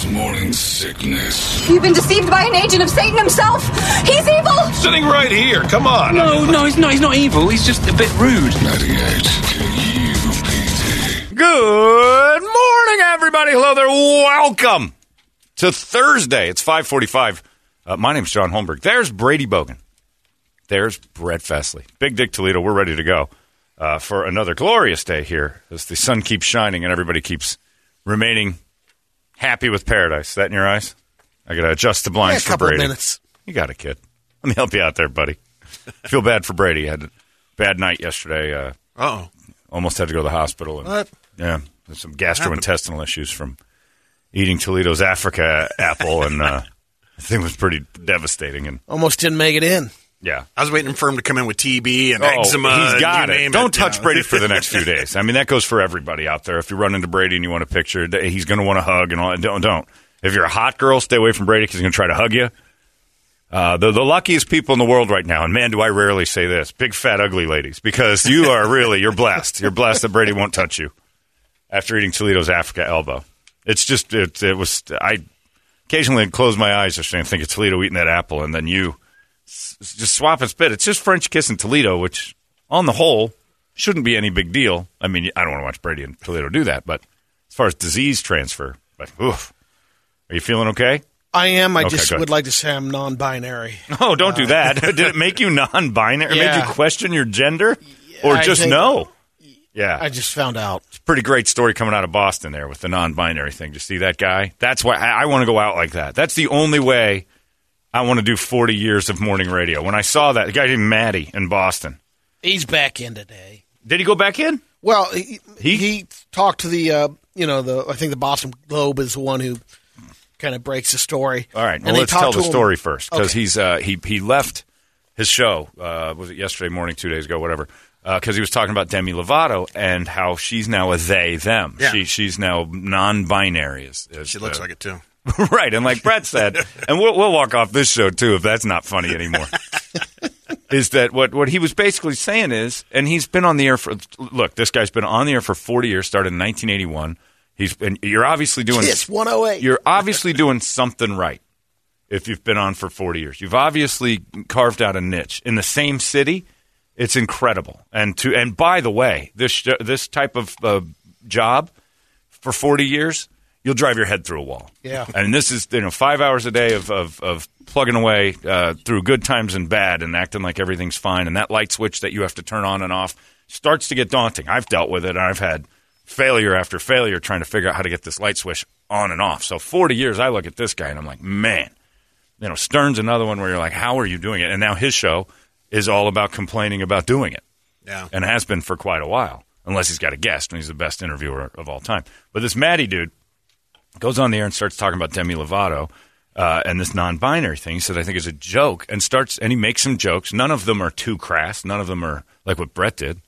Holmberg's morning sickness. You've been deceived by an agent of Satan himself. He's evil. Sitting right here. Come on. No, no, he's not. He's not evil. He's just a bit rude. 98 KUPD. Good morning, everybody. Hello there. Welcome to Thursday. It's 545. Uh, my name's John Holmberg. There's Brady Bogan. There's Brett Festley. Big Dick Toledo. We're ready to go uh, for another glorious day here as the sun keeps shining and everybody keeps remaining happy with paradise. Is that in your eyes? I got to adjust the Yeah, blinds a for Brady. minutes. You got it, kid. Let me help you out there, buddy. Feel bad for Brady. Had a bad night yesterday. Uh, Oh, almost had to go to the hospital. And, What? Yeah, some gastrointestinal issues from eating Toledo's Africa apple, and uh, the thing was pretty devastating. And almost didn't make it in. Yeah, I was waiting for him to come in with TB and Oh, eczema. he's got it. name Don't it, touch you know. Brady for the next few days. I mean, that goes for everybody out there. If you run into Brady and you want a picture, he's going to want to hug and all. Don't don't. If you're a hot girl, stay away from Brady because he's going to try to hug you. Uh, the, the luckiest people in the world right now, and man, do I rarely say this: big, fat, ugly ladies, because you are really you're blessed. You're blessed that Brady won't touch you after eating Toledo's Africa elbow. It's just it, it was I occasionally close my eyes yesterday and think of Toledo eating that apple, and then you just swap and spit. It's just French kissing Toledo, which on the whole shouldn't be any big deal. I mean, I don't want to watch Brady and Toledo do that, but as far as disease transfer, like, oof, are you feeling okay? I am. I Okay, just would like to say I'm non-binary. Oh, don't do uh, that. Did it make you non-binary? It Made you question your gender, or I just no? Yeah, I just found out. It's a pretty great story coming out of Boston there with the non-binary thing. You see that guy? That's why I, I want to go out like that. That's the only way I want to do 40 years of morning radio. When I saw that, the guy named Matty in Boston. He's back in today. Did he go back in? Well, he, He- he talked to the uh, you know the I think the Boston Globe is the one who kind of breaks the story. All right. And Well, they let's tell to the him- story first because Okay. he's uh, he he left his show. Uh, was it yesterday morning, two days ago, whatever? Because he was talking about Demi Lovato and how she's now a they them. Yeah. She she's now non-binary. Is, is She looks the- like it too. right. And like Brett said, and we'll, we'll walk off this show too if that's not funny anymore. is that what, what he was basically saying is, and he's been on the air for, look, this guy's been on the air for 40 years, started in 1981. He's, and you're obviously doing, Yes, 108. you're obviously doing something right if you've been on for 40 years. You've obviously carved out a niche in the same city. It's incredible. And to, and by the way, this, this type of uh, job for 40 years, you'll drive your head through a wall. Yeah. And this is you know five hours a day of of, of plugging away uh, through good times and bad, and acting like everything's fine. And that light switch that you have to turn on and off starts to get daunting. I've dealt with it, and I've had failure after failure trying to figure out how to get this light switch on and off. So forty years, I look at this guy and I'm like, man, you know, Stern's another one where you're like, how are you doing it? And now his show is all about complaining about doing it Yeah. and has been for quite a while, unless he's got a guest and he's the best interviewer of all time. But this Matty dude goes on the air and starts talking about Demi Lovato uh, and this non-binary thing. He said, "I think it's a joke," and starts and he makes some jokes. None of them are too crass. None of them are like what Brett did,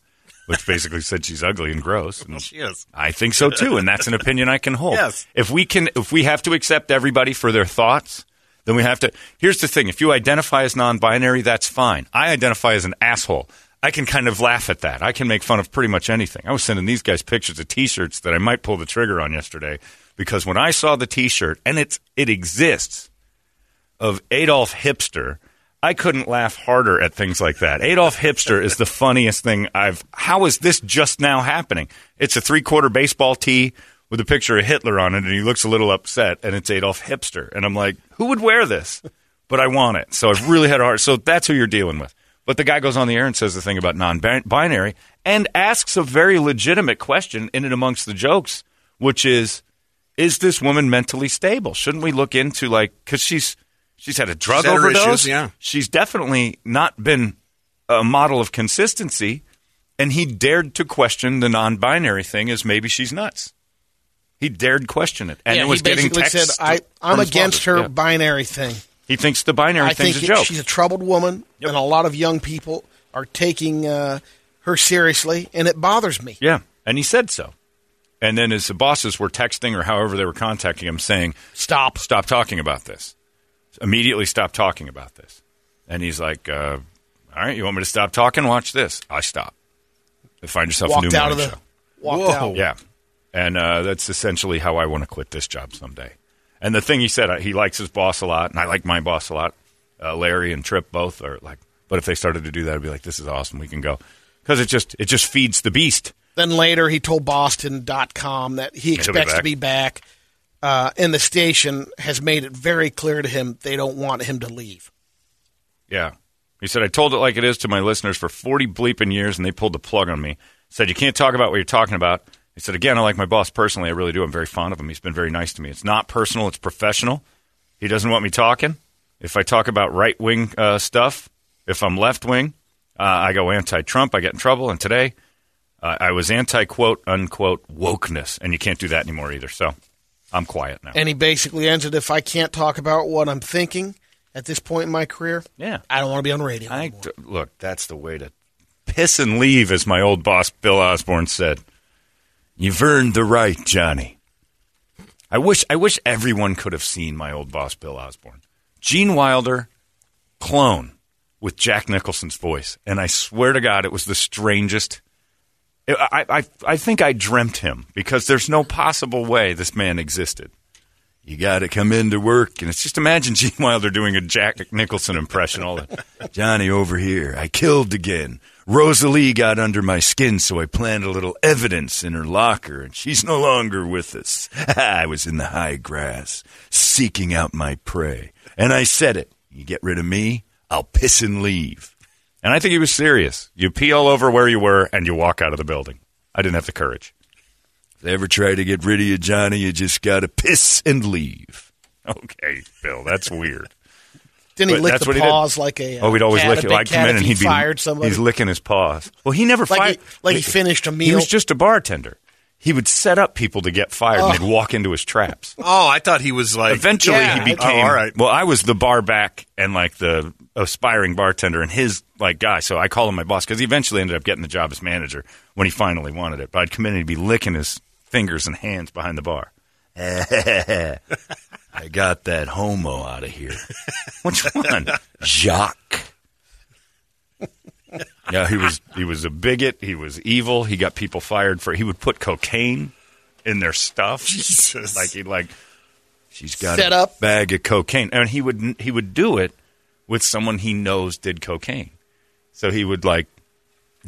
which basically said she's ugly and gross. And She is. I think so too, and that's an opinion I can hold. Yes. If we can, if we have to accept everybody for their thoughts, then we have to. Here's the thing: if you identify as non-binary, that's fine. I identify as an asshole. I can kind of laugh at that. I can make fun of pretty much anything. I was sending these guys pictures of T-shirts that I might pull the trigger on yesterday because when I saw the T-shirt and it's it exists of Adolf Hipster. I couldn't laugh harder at things like that. Adolf Hipster is the funniest thing I've. How is this just now happening? It's a three quarter baseball tee with a picture of Hitler on it, and he looks a little upset, and it's Adolf Hipster, and I'm like, who would wear this? But I want it, so I've really had a hard. So that's who you're dealing with. But the guy goes on the air and says the thing about non-binary and asks a very legitimate question in and amongst the jokes, which is, is this woman mentally stable? Shouldn't we look into like because she's she's had a drug She's had overdose? issues, yeah. She's definitely not been a model of consistency, and he dared to question the non-binary thing as maybe she's nuts. He dared question it, and yeah, it was he getting basically texts said, I, I'm against her Yeah. binary thing. He thinks the binary I thing's think a joke. she's a troubled woman, Yep. and a lot of young people are taking uh, her seriously, and it bothers me. Yeah, and he said so. And then his bosses were texting or however they were contacting him saying, Stop. stop talking about this. Immediately stop talking about this. And he's like, uh, all right, you want me to stop talking? Watch this. I stop. Find yourself a Walked new out of the. show. Walked Whoa. out. Yeah. And uh, that's essentially how I want to quit this job someday. And the thing he said, uh, he likes his boss a lot, and I like my boss a lot. Uh, Larry and Trip both are like, but if they started to do that, I'd be like, this is awesome. We can go. Because it just, it just feeds the beast. Then later, he told Boston.com that he be expects to be back, uh, and the station has made it very clear to him they don't want him to leave. Yeah. He said, I told it like it is to my listeners for 40 bleeping years, and they pulled the plug on me. Said, you can't talk about what you're talking about. He said, again, I like my boss personally. I really do. I'm very fond of him. He's been very nice to me. It's not personal, it's professional. He doesn't want me talking. If I talk about right wing uh, stuff, if I'm left wing, uh, I go anti Trump. I get in trouble. And today, uh, I was anti quote unquote wokeness. And you can't do that anymore either. So I'm quiet now. And he basically ends it if I can't talk about what I'm thinking at this point in my career, Yeah. I don't want to be on the radio I, look, that's the way to piss and leave, as my old boss Bill Osborne said. You've earned the right, Johnny. I wish I wish everyone could have seen my old boss Bill Osborne. Gene Wilder clone with Jack Nicholson's voice, and I swear to God, it was the strangest. I, I, I think I dreamt him because there's no possible way this man existed. You got to come into work, and it's just imagine Gene Wilder doing a Jack Nicholson impression. All that Johnny over here, I killed again. Rosalie got under my skin, so I planted a little evidence in her locker, and she's no longer with us. I was in the high grass, seeking out my prey, and I said it. You get rid of me, I'll piss and leave. And I think he was serious. You pee all over where you were, and you walk out of the building. I didn't have the courage. If they ever try to get rid of you, Johnny, you just got to piss and leave. Okay, Bill, that's weird. Didn't he But lick that's the what paws like a uh, Oh, we'd always cat, lick a it. I'd come in and he he'd be fired somebody? he's licking his paws. Well, he never like fired. he, like he finished a meal. He was just a bartender. He would set up people to get fired, and they'd walk into his traps. Oh, I thought he was like. Eventually, Yeah. he became. Oh, all right. Well, I was the bar back and like the aspiring bartender and his like guy. So I call him my boss because he eventually ended up getting the job as manager when he finally wanted it. But I'd come in and he'd be licking his fingers and hands behind the bar. I got that homo out of here. Which one? Jacques. Yeah, he was he was a bigot. He was evil. He got people fired for. He would put cocaine in their stuff. Jesus. Like he like she's got Set a up. bag of cocaine, and he would he would do it with someone he knows did cocaine. So he would like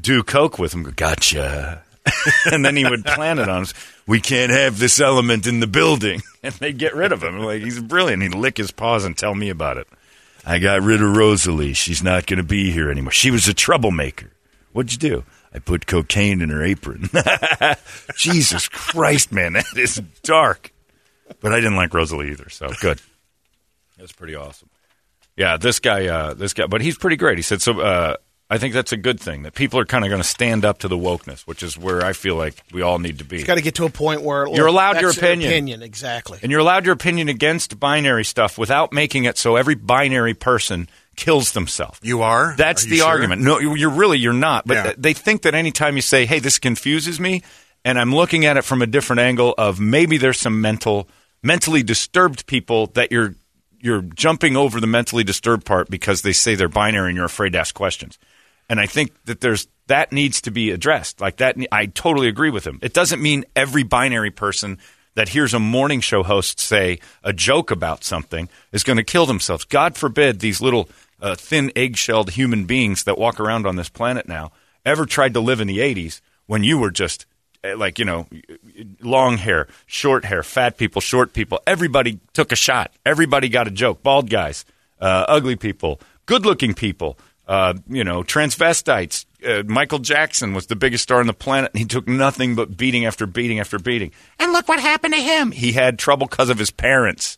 do coke with him. Gotcha. and then he would plan it on us. We can't have this element in the building, and they'd get rid of him. Like he's brilliant. He'd lick his paws and tell me about it. I got rid of Rosalie. She's not going to be here anymore. She was a troublemaker. What'd you do? I put cocaine in her apron. Jesus Christ, man, that is dark. But I didn't like Rosalie either, so good. That's pretty awesome. Yeah, this guy, uh, this guy, but he's pretty great. He said so. Uh, I think that's a good thing that people are kind of going to stand up to the wokeness, which is where I feel like we all need to be. It's got to get to a point where You're allowed your that's their opinion. Opinion, exactly. And you're allowed your opinion against binary stuff without making it so every binary person kills themselves. You are? That's Are the you sure? argument. No, you- you're really you're not. But Yeah. they think that anytime you say, "Hey, this confuses me," and I'm looking at it from a different angle of maybe there's some mental, mentally disturbed people that you're you're jumping over the mentally disturbed part because they say they're binary and you're afraid to ask questions. And I think that there's that needs to be addressed. Like that, I totally agree with him. It doesn't mean every binary person that hears a morning show host say a joke about something is going to kill themselves. God forbid these little uh, thin egg-shelled human beings that walk around on this planet now ever tried to live in the 80s when you were just eh, like you know, long hair, short hair, fat people, short people. Everybody took a shot. Everybody got a joke. Bald guys, uh, ugly people, good-looking people. Uh, you know, transvestites. Uh, Michael Jackson was the biggest star on the planet, and he took nothing but beating after beating after beating. And look what happened to him. He had trouble because of his parents.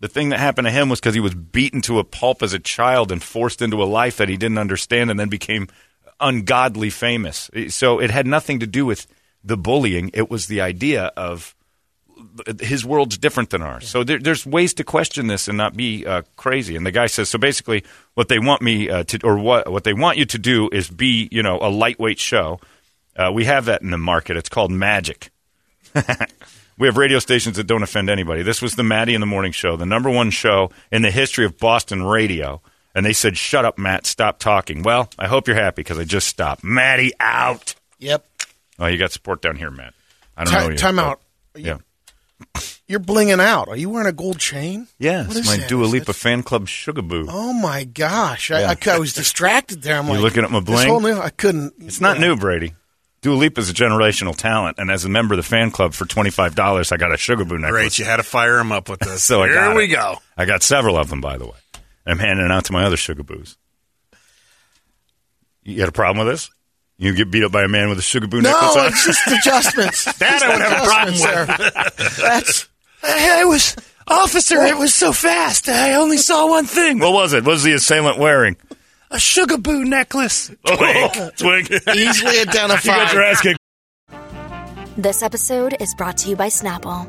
The thing that happened to him was because he was beaten to a pulp as a child and forced into a life that he didn't understand and then became ungodly famous. So it had nothing to do with the bullying. It was the idea of his world's different than ours. So there, there's ways to question this and not be uh, crazy. And the guy says, so basically, what they want me uh, to, or what what they want you to do is be, you know, a lightweight show. Uh, we have that in the market. It's called Magic. we have radio stations that don't offend anybody. This was the Matty in the Morning Show, the number one show in the history of Boston radio. And they said, "Shut up, Matt. Stop talking." Well, I hope you're happy because I just stopped. Matty out. Yep. Oh, you got support down here, Matt. I don't Ti- know you. time but- out. Yeah. You're blinging out. Are you wearing a gold chain? Yeah, What it's is my that? Dua Lipa that- fan club Sugaboo. Oh my gosh! I, Yeah. I, I was distracted there. I'm You like, looking at my this bling? whole new- I couldn't. It's not new, Brady. Dua Lipa is a generational talent, and as a member of the fan club for twenty five dollars, I got a Sugaboo necklace. Great, you had to fire him up with this. So I Here got we it. go. I got several of them, by the way. I'm handing it out to my other Sugaboos. You got a problem with this? You get beat up by a man with a Sugaboo No, necklace on? it's just adjustments. That I would have a problem with. That's I was officer. It was so fast. I only saw one thing. What was it? What was the assailant wearing? A Sugaboo necklace. Oh, twink, twink. easily You got identified. your ass kicked. This episode is brought to you by Snapple.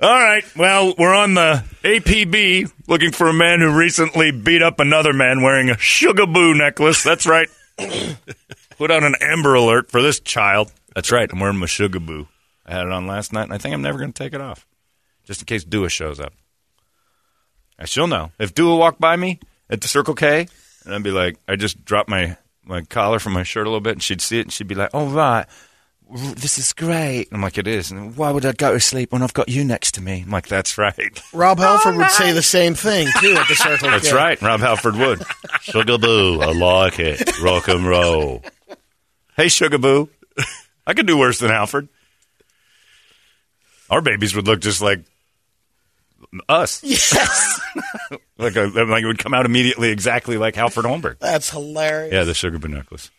All right. Well, we're on the APB looking for a man who recently beat up another man wearing a Sugaboo necklace. That's right. Put out an Amber Alert for this child. That's right. I'm wearing my Sugaboo. I had it on last night, and I think I'm never going to take it off, just in case Dua shows up. And she'll know. If Dua walked by me at the Circle K, and I'd be like, I just dropped my, my collar from my shirt a little bit, and she'd see it, and she'd be like, oh, right. This is great. I'm like, it is. And why would I go to sleep when I've got you next to me? I'm like, that's right. Rob Halford would say the same thing too at the Circle That's K. right. Rob Halford would. Sugaboo. I like it. Rock and roll. Hey, Sugaboo. I could do worse than Halford. Our babies would look just like us. Yes, Like, a, like it would come out immediately exactly like Halford Holmberg. that's hilarious. Yeah, the Sugaboo necklace.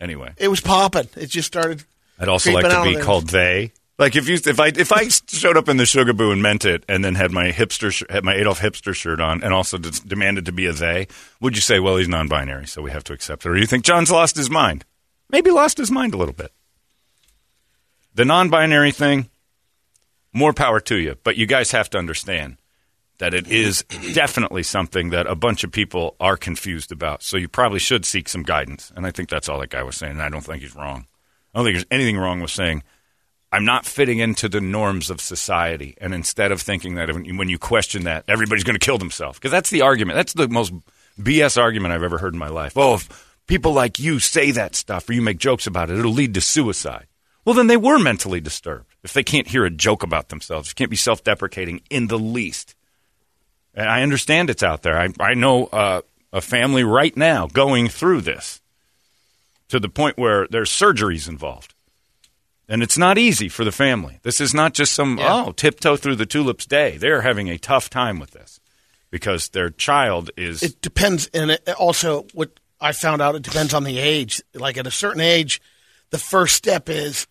Anyway, It was popping. It just started. I'd also like to be there. called they. Like if you if I if I showed up in the Sugaboo and meant it, and then had my hipster sh- had my Adolf hipster shirt on, and also d- demanded to be a they, would you say, well, he's non-binary, so we have to accept it, or do you think John's lost his mind? Maybe lost his mind a little bit. The non-binary thing, more power to you, but you guys have to understand that it is definitely something that a bunch of people are confused about. So you probably should seek some guidance, and I think that's all that guy was saying. And I don't think he's wrong. I don't think there's anything wrong with saying I'm not fitting into the norms of society. And instead of thinking that when you- question that, everybody's going to kill themselves. Because that's the argument. That's the most BS argument I've ever heard in my life. Oh, if people like you say that stuff or you make jokes about it, it'll lead to suicide. Well, then they were mentally disturbed. If they can't hear a joke about themselves, can't be self deprecating in the least. And I understand it's out there. I, I know uh, a family right now going through this to the point where there's surgeries involved. And it's not easy for the family. This is not just some, oh, tiptoe through the tulips day. They're having a tough time with this because their child is. It depends, and it also what I found out it depends on the age. Like at a certain age, the first step is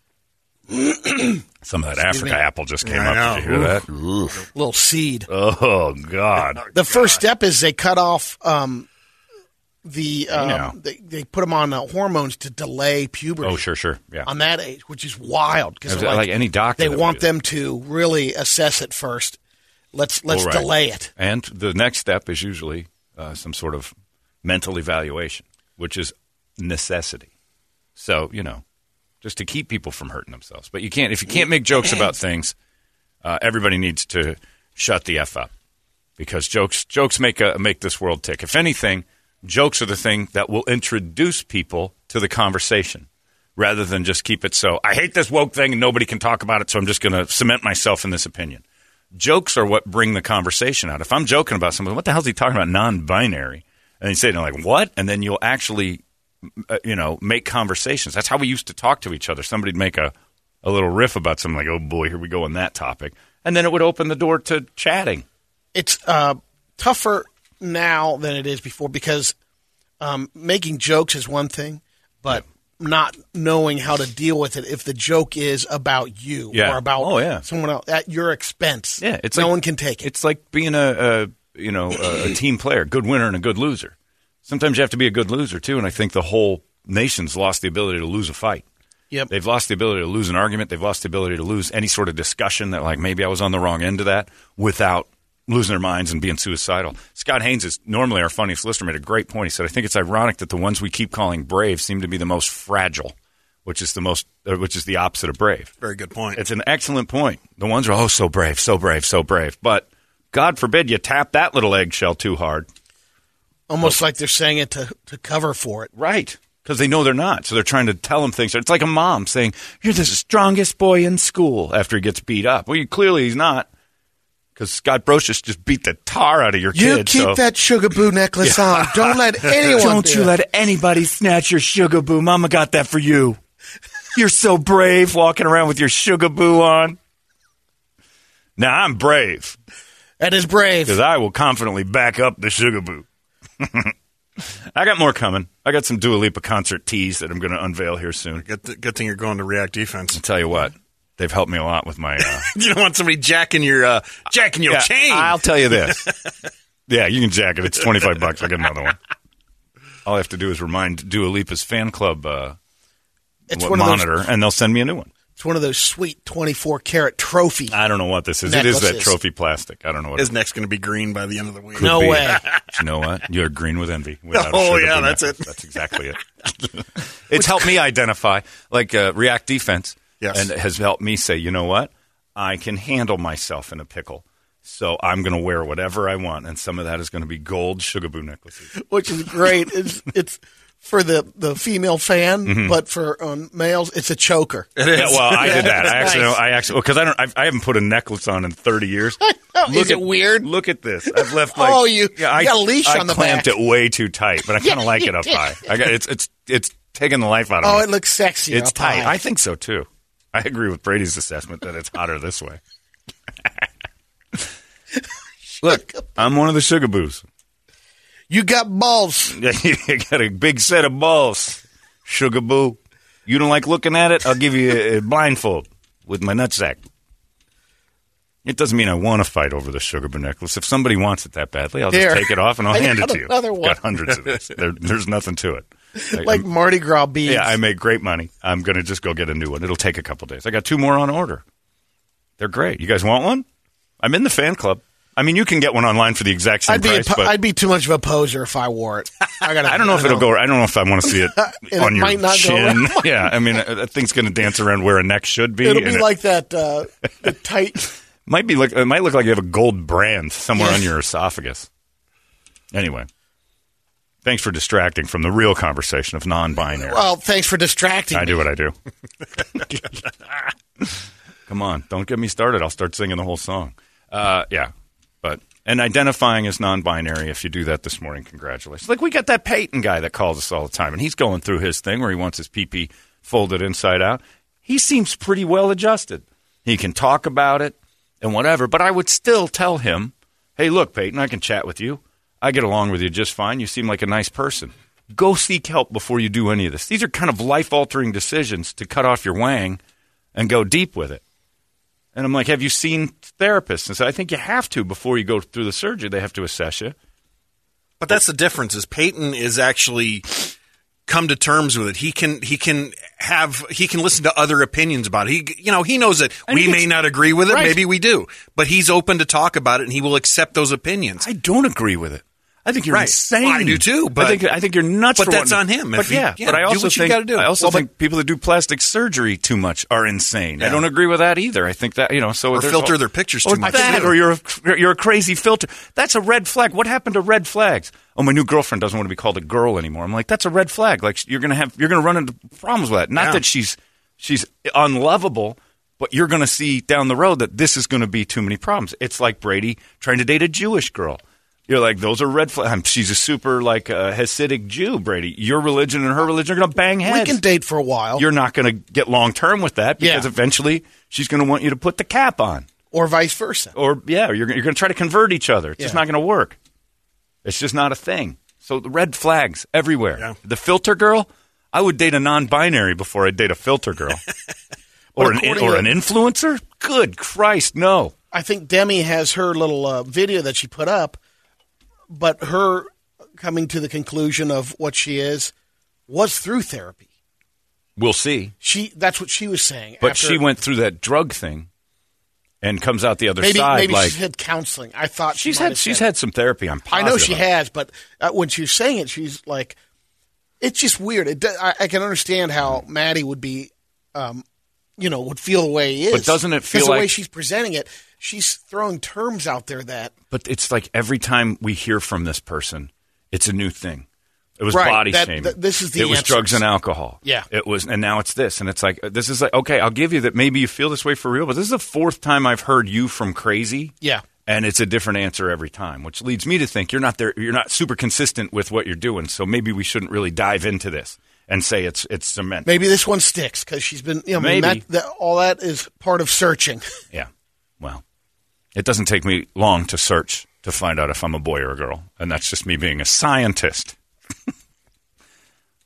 some of that Africa me. apple just came I up. Did you hear that? little seed. Oh, God. The first step is they cut off um, the um, they, they put them on uh, hormones to delay puberty. Oh, sure, sure. Yeah. on that age, which is wild because it like any doctor they want them to really assess it first. Let's let's Well, right. delay it. And the next step is usually uh, some sort of mental evaluation, which is necessity. So, you know, just to keep people from hurting themselves. But you can't if you can't make jokes about things. Uh, everybody needs to shut the f up because jokes jokes make a, make this world tick. If anything, jokes are the thing that will introduce people to the conversation rather than just keep it so I hate this woke thing and nobody can talk about it, so I'm just going to cement myself in this opinion. Jokes are what bring the conversation out. If I'm joking about something, what the hell is he talking about? Non-binary, and you say, like, what? And then you'll actually, uh, you know, make conversations. That's how we used to talk to each other. Somebody'd make a, a little riff about something like, oh boy, here we go on that topic, and then it would open the door to chatting. it's uh, tougher now than it is before because um, making jokes is one thing, but not knowing how to deal with it if the joke is about you Yeah. or about Oh, yeah. someone else at your expense. Yeah, it's no like- one can take it. It's like being a, a you know a, a team player, good winner and a good loser. Sometimes you have to be a good loser too, and I think the whole nation's lost the ability to lose a fight. Yep. They've lost the ability to lose an argument. They've lost the ability to lose any sort of discussion that like maybe I was on the wrong end of that without losing their minds and being suicidal. Scott Haynes is normally our funniest listener made a great point. He said, "I think it's ironic that the ones we keep calling brave seem to be the most fragile, which is the most uh, which is the opposite of brave." Very good point. It's an excellent point. The ones are oh so brave, so brave, so brave. But God forbid you tap that little eggshell too hard. Almost like they're saying it to, to cover for it. Right. Because they know they're not. So they're trying to tell him things. It's like a mom saying, You're the strongest boy in school after he gets beat up. Well, you, clearly he's not. Because Scott Brocious just beat the tar out of your kids. You kid. keep so- that sugar boo necklace on. Don't let anyone. Don't do you it. let anybody snatch your sugar boo. Mama got that for you. You're so brave walking around with your sugar boo on. Now, I'm brave. That is brave. because I will confidently back up the Sugar Boo. I got more coming. I got some Dua Lipa concert teas that I'm going to unveil here soon. Good, th- good thing you're going to React Defense. I'll tell you what, they've helped me a lot with my. Uh, You don't want somebody jacking your uh, jacking your yeah, chain. I'll tell you this. yeah, you can jack it. It's 25 bucks. I get another one. All I have to do is remind Dua Lipa's fan club uh, It's what one of those- monitor, and they'll send me a new one. It's one of those sweet 24 carat trophy. I don't know what this is. It is that trophy plastic. I don't know what. His it neck's going to be green by the end of the week. could No be. way. But you know what? You're green with envy. Oh, yeah, that's necklace. it. That's exactly it. it's helped me identify, like uh, React Defense, Yes. and it has helped me say, you know what? I can handle myself in a pickle. So I'm going to wear whatever I want, and some of that is going to be gold Sugar Boo necklaces. which is great. It's it's for the, the female fan, Mm-hmm. but for um, males, it's a choker. It is. Yeah, well, I did that. I actually, Nice. I actually, because I don't, I've, I haven't put a necklace on in 30 years. know. Is it at, weird? Look at this. I've left like, Oh, you- yeah, I you got a leash I on the clamped back. it way too tight, but I kind of like it up you high. I got it's, it's, it's taking the life out of Oh, me. Oh, it looks sexy. It's up tight. high. I think so too. I agree with Brady's assessment that it's hotter this way. Look, I'm one of the sugar boos. you got balls. you got a big set of balls, sugar boo. You don't like looking at it? I'll give you a, a blindfold with my nutsack. It doesn't mean I want to fight over the sugar boo necklace. If somebody wants it that badly, I'll just Here. take it off and I'll I hand it to you. another one. Got hundreds of this. There, there's nothing to it. I- Like I'm- Mardi Gras beads. yeah, I make great money. I'm going to just go get a new one. It'll take a couple days. I got two more on order. They're great. You guys want one? I'm in the fan club. I mean, you can get one online for the exact same I'd be price, po- but I'd be too much of a poser if I wore it. I got. I don't know if it'll go. I don't know if I want to see it on it your might not go chin. around. yeah, I mean, uh, that thing's going to dance around where a neck should be. It'll be it like that uh, the tight. might be like it might look like you have a gold brand somewhere on your esophagus. Anyway, thanks for distracting from the real conversation of non-binary. Well, thanks for distracting. I me. do what I do. Come on, don't get me started. I'll start singing the whole song. Uh, yeah, but and identifying as non-binary. If you do that this morning, congratulations. Like we got that Peyton guy that calls us all the time, and he's going through his thing where he wants his PP folded inside out. He seems pretty well adjusted. He can talk about it and whatever. But I would still tell him, "Hey, look, Peyton, I can chat with you. I get along with you just fine. You seem like a nice person." Go seek help before you do any of this. These are kind of life altering decisions to cut off your wang and go deep with it. And I'm like, have you seen therapists? And so I think you have to before you go through the surgery. They have to assess you. But that's the difference. Is Peyton is actually come to terms with it. He can he can have he can listen to other opinions about it. He you know he knows that And we gets- may not agree with it. Right. Maybe we do, but he's open to talk about it and he will accept those opinions. I don't agree with it. I think you're Right. insane. Well, I do too, but- I think I think you're nuts. but that's wanting- on him. But he- yeah, yeah, but I do also think. I also Well, think people that do plastic surgery too much are insane. I don't agree with that either. I think that you know, so Or filter all- their pictures too much, that, or you're a, you're a crazy filter. That's a red flag. What happened to red flags? Oh, my new girlfriend doesn't want to be called a girl anymore. I'm like, that's a red flag. Like you're gonna have you're gonna run into problems with that. Not Yeah. that she's she's unlovable. But you're going to see down the road that this is going to be too many problems. It's like Brady trying to date a Jewish girl. You're like, those are red flags. She's a super like uh, Hasidic Jew, Brady. Your religion and her religion are going to bang heads. We can date for a while, You're not going to get long term with that because Yeah. eventually she's going to want you to put the cap on, or vice versa. or yeah, you're you're going to try to convert each other. It's just not going to work. It's just not a thing. So the red flags everywhere. Yeah. The filter girl, I would date a non-binary before I'd date a filter girl, or an or an influencer. Good Christ, no. I think Demi has her little uh, video that she put up, but her coming to the conclusion of what she is was through therapy. We'll see. She that's what she was saying. But after- she went through that drug thing, and comes out the other maybe side maybe like she's had counseling. I thought she's might had she's said- had some therapy. I'm positive. I know she has, but uh, when she was saying it, she's like, it's just weird. It, I, I can understand how Matty would be, um, you know, would feel the way he is. But doesn't it feel the way she's presenting it? She's throwing terms out there that But it's like every time we hear from this person, it's a new thing. It was Right, body that- shaming. that- this is the It was drugs and alcohol. Yeah. It was, and now it's this, and it's like this is like okay, I'll give you that. Maybe you feel this way for real, but this is the fourth time I've heard you from crazy. Yeah. And it's a different answer every time, which leads me to think you're not there. You're not super consistent with what you're doing. So maybe we shouldn't really dive into this and say it's it's cement. maybe this one sticks because she's been, you know, I mean, Maybe. that, that, all that is part of searching. Yeah. Well, it doesn't take me long to search to find out if I'm a boy or a girl, and that's just me being a scientist.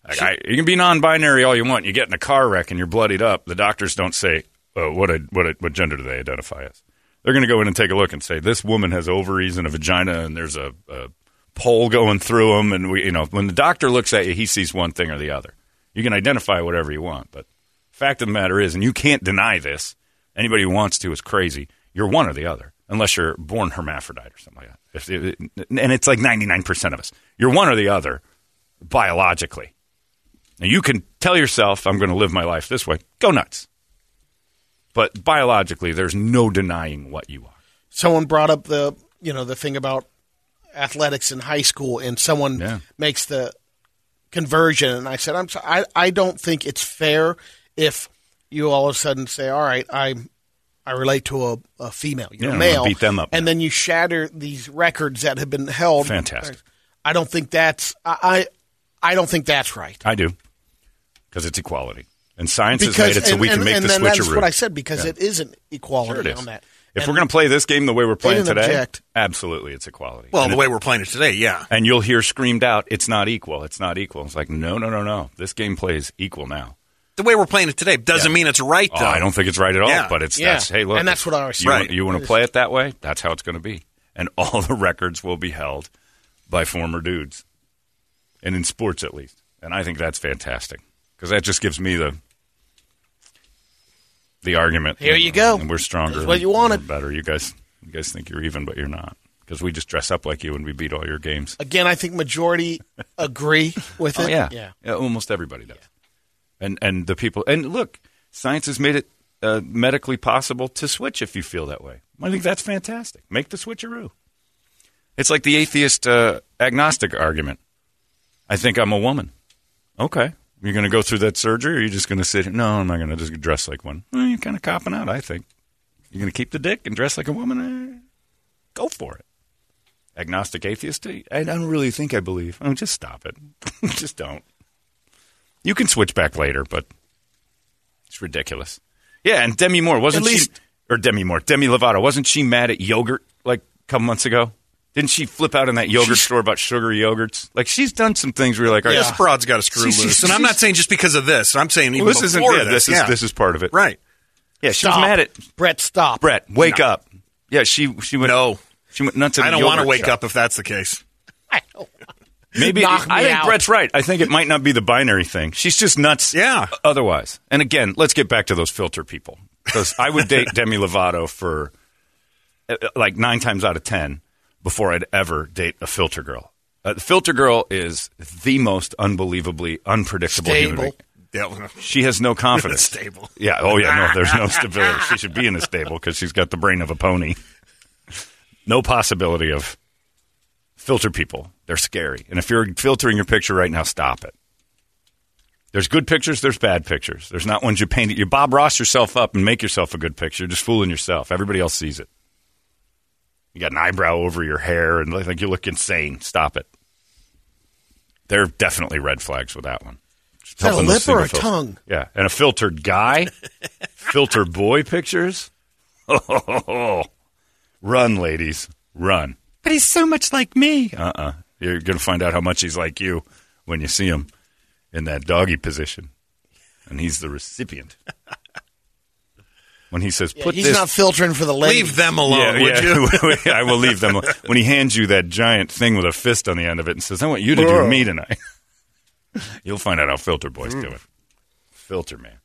Like, I, you can be non-binary all you want. You get in a car wreck and you're bloodied up. The doctors don't say uh, what a, what a, what gender do they identify as. They're going to go in and take a look and say this woman has ovaries and a vagina, and there's a, a pole going through them. And we, you know, when the doctor looks at you, he sees one thing or the other. You can identify whatever you want, but fact of the matter is, and you can't deny this. Anybody who wants to is crazy. You're one or the other, unless you're born hermaphrodite or something like that. If it, and it's like 99% of us. You're one or the other biologically. Now, you can tell yourself, I'm going to live my life this way. Go nuts. But biologically, there's no denying what you are. Someone brought up the, you know, the thing about athletics in high school, and someone Yeah. makes the conversion, and I said, I'm sorry, I, I don't think it's fair if you all of a sudden say, all right, I I relate to a, a female, you're Yeah, a I'm male, beat them up and now. then you shatter these records that have been held. Fantastic. I don't think that's I I, I don't think that's right. I do. Because it's equality. And science has made it so and, we can and, make and the then switcheroo. that's what I said because Yeah. it isn't equality Sure it is. on that. If And we're going to play this game the way we're playing didn't today, object. absolutely, it's equality. Well, and, the way we're playing it today, yeah. and you'll hear screamed out, "It's not equal. It's not equal." It's like, no, no, no, no. This game plays equal now. The way we're playing it today doesn't Yeah. mean it's right, Oh. I don't think it's right at all. Yeah. But it's Yeah. that's hey, look, And that's what I was you saying. want, you want to play it that way? That's how it's going to be, and all the records will be held by former dudes, and in sports at least. And I think that's fantastic because that just gives me the the argument. Here you go. And we're stronger. That's what you wanted. We're better. You guys, you guys think you're even, but you're not because we just dress up like you and we beat all your games. Again, I think majority agree with oh, it. Oh yeah. yeah. almost everybody does. And and the people and look, science has made it uh, medically possible to switch if you feel that way. I think that's fantastic. Make the switcheroo. It's like the atheist uh, agnostic argument. I think I'm a woman. Okay. You're going to go through that surgery, or are you just going to sit? here? No, I'm not going to just dress like one. Well, you're kind of copping out. I think you're going to keep the dick and dress like a woman. Eh, go for it. Agnostic atheist. I don't really think I believe. Oh, just stop it. just don't. You can switch back later, but it's ridiculous. Yeah, and Demi Moore wasn't At she, or Demi Moore, Demi Lovato wasn't she mad at yogurt like a couple months ago? Didn't she flip out in that yogurt store about sugary yogurts? Like she's done some things where you're like, all right, This broad's got a screw She's- loose, she's- and I'm not saying just because of this. I'm saying even well, this isn't before yeah, this. this is yeah. this is part of it, right. Yeah, she was mad at Brett. Stop. Brett. Wake up. Yeah, she she went No. she went nuts. At I a don't want to wake shop. up if that's the case. I don't- Maybe Knock I think out. Brett's right. I think it might not be the binary thing. She's just nuts. Yeah. Otherwise, and again, let's get back to those filter people because I would date Demi Lovato for uh, like nine times out of ten before I'd ever date a filter girl. Uh, the filter girl is the most unbelievably unpredictable human being. Stable. She has no confidence. Stable. Yeah. Oh, yeah. No, there's no stability. She should be in a stable because she's got the brain of a pony. No possibility of filter people. They're scary. And if you're filtering your picture right now, stop it. There's good pictures. There's bad pictures. There's not ones you paint. it. You Bob Ross yourself up and make yourself a good picture. You're just fooling yourself. Everybody else sees it. You got an eyebrow over your hair and look like you look insane. Stop it. There are definitely red flags with that one. Just that a lip or a filter. tongue? Yeah, and a filtered guy, filter boy pictures. Oh, run, ladies, run! But he's so much like me. Uh, uh You're going to find out how much he's like you when you see him in that doggy position, and he's the recipient. When he says, Yeah, "Put he's this," not filtering for the ladies. Leave them alone, yeah, would yeah. you? I will leave them when he hands you that giant thing with a fist on the end of it and says, "I want you to do me tonight." You'll find out how filter boys do it. Filter man.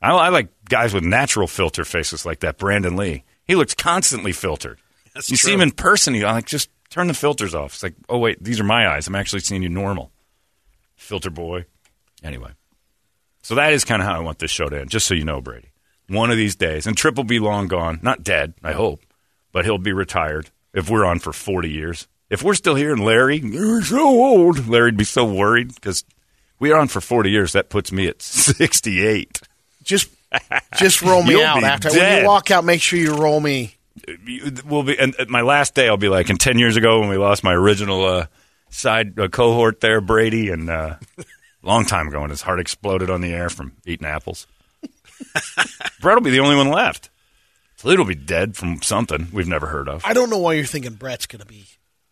I, I like guys with natural filter faces like that. Brandon Lee. He looks constantly filtered. That's you see true. him in person. You like just turn the filters off. It's like, oh wait, these are my eyes. I'm actually seeing you normal. Filter boy. Anyway, so that is kind of how I want this show to end. Just so you know, Brady. One of these days, and Trip will be long gone. Not dead, I hope, but he'll be retired if we're on for 40 years. If we're still here and Larry, you're so old, Larry'd be so worried because we are on for 40 years. That puts me at 68. Just, just roll me You'll out after when you walk out. Make sure you roll me. You- We'll be, and at my last day, I'll be like, and 10 years ago when we lost my original uh, side uh, cohort there, Brady, and uh, long time ago when his heart exploded on the air from eating apples. Brett will be the only one left. Toledo will be dead from something we've never heard of. I don't know why you're thinking Brett's going to be.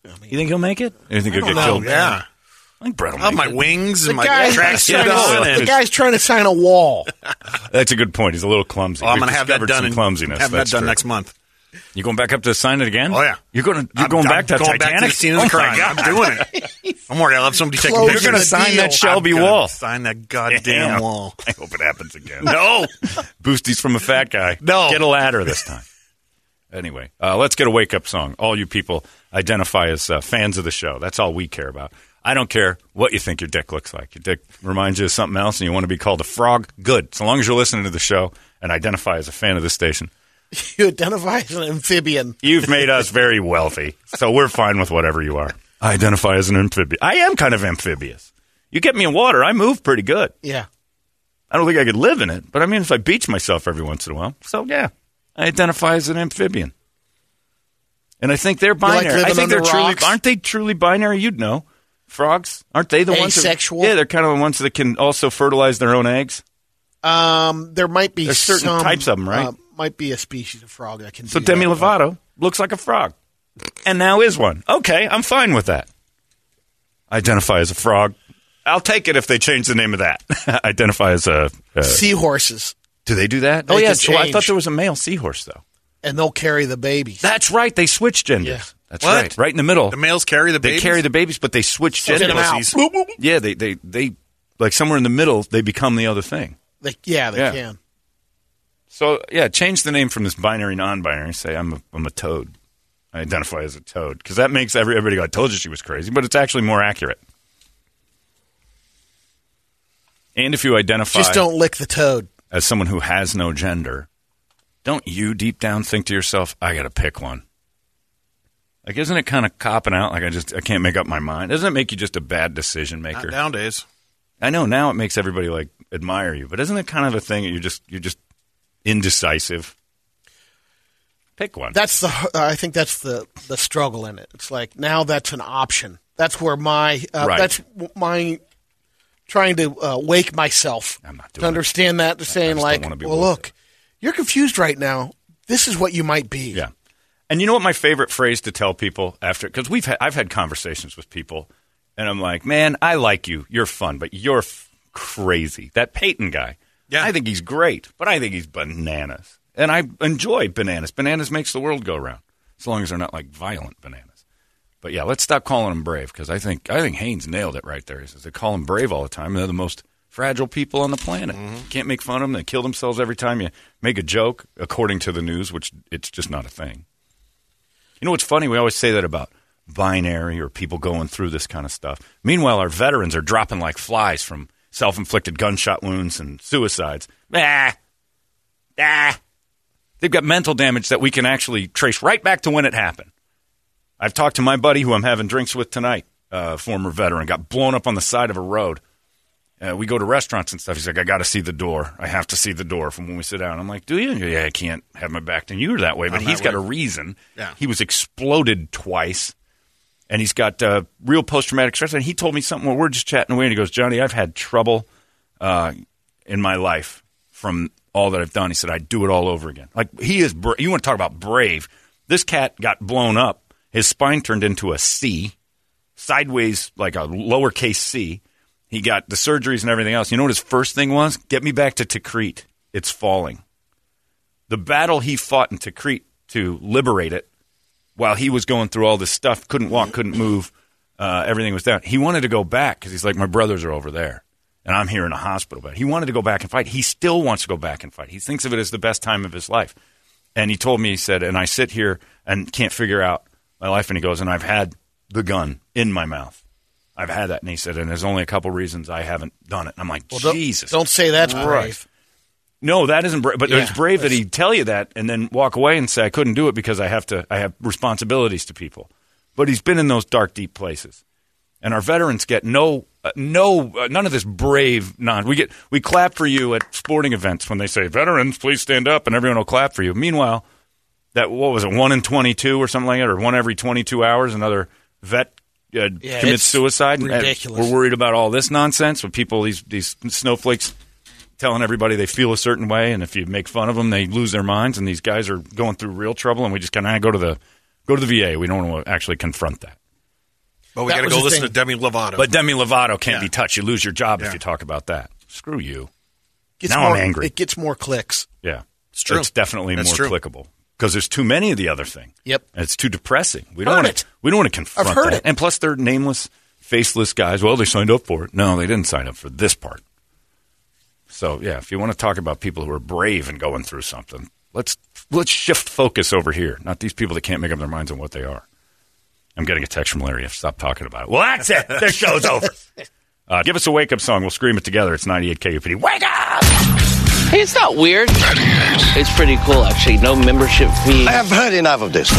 I mean, You think he'll make it? You think he'll I get don't know, killed? Yeah. I think Brett will I have make my it. wings the and my guy, tracksuit Yeah, on. the guy's trying to sign a wall. That's a good point. He's a little clumsy. Oh, I'm going to have that done. in- clumsiness. Have that done true. next month. You going back up to sign it again? Oh, yeah. You're going to you're I'm- going back I'm to going Titanic. back to the scene of the Oh, crime. I'm doing it. I'm worried. I'll have somebody take a Close picture. You're going to sign deal. that Shelby wall. Sign that goddamn Damn. wall. I hope it happens again. No, boosties from a fat guy. No. get a ladder this time. Anyway, uh, let's get a wake up song. All you people identify as uh, fans of the show. That's all we care about. I don't care what you think your dick looks like. Your dick reminds you of something else, and you want to be called a frog. Good, so long as you're listening to the show and identify as a fan of the station. You identify as an amphibian. You've made us very wealthy, so we're fine with whatever you are. I identify as an amphibian. I am kind of amphibious. You get me in water, I move pretty good. Yeah. I don't think I could live in it, but I mean, if I beach myself every once in a while, so yeah, I identify as an amphibian. And I think they're like binary. I think they're under truly aren't they truly binary? You'd know. Frogs aren't they the ones? that- Asexual? yeah, they're kind of the ones that can also fertilize their own eggs. Um, there might be There's certain some, types them, right? uh, might be a species of frog that can. So do Demi that. Lovato looks like a frog, and now is one. Okay, I'm fine with that. Identify as a frog. I'll take it if they change the name of that. Identify as a. Uh, Seahorses, do they do that? They oh can yes. Oh, I thought there was a male seahorse though. and they'll carry the babies. That's right. They switch genders. Yeah. That's What? right. Right in the middle. The males carry the they babies? carry the babies, but they switch Spit 'em genders. Yeah, they, they they like somewhere in the middle. They become the other thing. They, yeah, they Yeah. can. So yeah, change the name from this binary non-binary. Say I'm a, I'm a toad. I identify as a toad because that makes every, everybody go. I told you she was crazy, but it's actually more accurate. And if you identify Just don't lick the toad. as someone who has no gender, don't you deep down think to yourself, I got to pick one? Like, isn't it kind of copping out? Like, I just I can't make up my mind. Doesn't it make you just a bad decision maker? Not nowadays. I know now it makes everybody like admire you, but isn't it kind of a thing that you're just you're just indecisive? Pick one. That's the. uh, I think that's the the struggle in it. It's like now that's an option. That's where my. Uh, Right. That's my trying to uh, wake myself I'm not doing to understand that. To saying like, well, look, you're confused right now. This is what you might be. Yeah. And you know what my favorite phrase to tell people after because we've had, I've had conversations with people and I'm like, man, I like you, you're fun, but you're f- crazy. That Peyton guy, Yeah. I think he's great, but I think he's bananas, and I enjoy bananas. Bananas makes the world go round, as long as they're not like violent bananas. But yeah, let's stop calling them brave because I think I think Haynes nailed it right there. He says they call them brave all the time. and They're the most fragile people on the planet. Mm-hmm. You can't make fun of them. They kill themselves every time you make a joke, according to the news, which it's just not a thing. You know what's funny? We always say that about binary or people going through this kind of stuff. Meanwhile, our veterans are dropping like flies from self inflicted gunshot wounds and suicides. Ah, ah. They've got mental damage that we can actually trace right back to when it happened. I've talked to my buddy who I'm having drinks with tonight, uh, former veteran, got blown up on the side of a road. Uh, we go to restaurants and stuff. He's like, I got to see the door. I have to see the door from when we sit down. I'm like, do you? Yeah, I can't have my back to you that way. But I'm he's got way. a reason. Yeah. He was exploded twice, and he's got uh, real post traumatic stress. And he told me something. Well, we're just chatting away, and he goes, Johnny, I've had trouble uh, in my life from all that I've done. He said, I'd do it all over again. Like he is. Bra- you want to talk about brave? This cat got blown up. His spine turned into a C, sideways like a lowercase C. He got the surgeries and everything else. You know what his first thing was? Get me back to Tikrit. It's falling. The battle he fought in Tikrit to liberate it while he was going through all this stuff, couldn't walk, couldn't move, uh, everything was down. He wanted to go back because he's like, my brothers are over there, and I'm here in a hospital bed. He wanted to go back and fight. He still wants to go back and fight. He thinks of it as the best time of his life. And he told me, he said, and I sit here and can't figure out my life. And he goes, and I've had the gun in my mouth. I've had that. And he said, and there's only a couple reasons I haven't done it. And I'm like, Well, don't- Jesus. Don't say that's brave. No, that isn't brave. But Yeah, it's brave that he'd tell you that and then walk away and say, I couldn't do it because I have to. I have responsibilities to people. But he's been in those dark, deep places, and our veterans get no, uh, no, uh, none of this brave non. We get we clap for you at sporting events when they say veterans, please stand up, and everyone will clap for you. Meanwhile, that what was it, one in twenty two or something like that, or one every twenty two hours, another vet. Uh, Yeah, commits it's suicide. and- and ridiculous. We're worried about all this nonsense with people, these these snowflakes telling everybody they feel a certain way, and if you make fun of them, they lose their minds. And these guys are going through real trouble, and we just kind of go to the go to the VA. We don't want to actually confront that. But we got to go listen thing. to Demi Lovato. But Demi Lovato can't Yeah. be touched. You lose your job if you talk about that. Screw you. Gets Now more, I'm angry. It gets more clicks. Yeah, It's true. It's definitely That's more true. clickable because there's too many of the other thing. Yep. And it's too depressing. We don't want it. to. We don't want to confront I've heard that. it. And plus, they're nameless, faceless guys. Well, they signed up for it. No, they didn't sign up for this part. So yeah, if you want to talk about people who are brave and going through something, let's let's shift focus over here. Not these people that can't make up their minds on what they are. I'm getting a text from Larry. Stop talking about it. Well, that's it. The show's over. Uh, give us a wake up song. We'll scream it together. It's 98 KUPD. Wake up! Hey, it's not weird. It's pretty cool, actually. No membership fee. I have heard enough of this.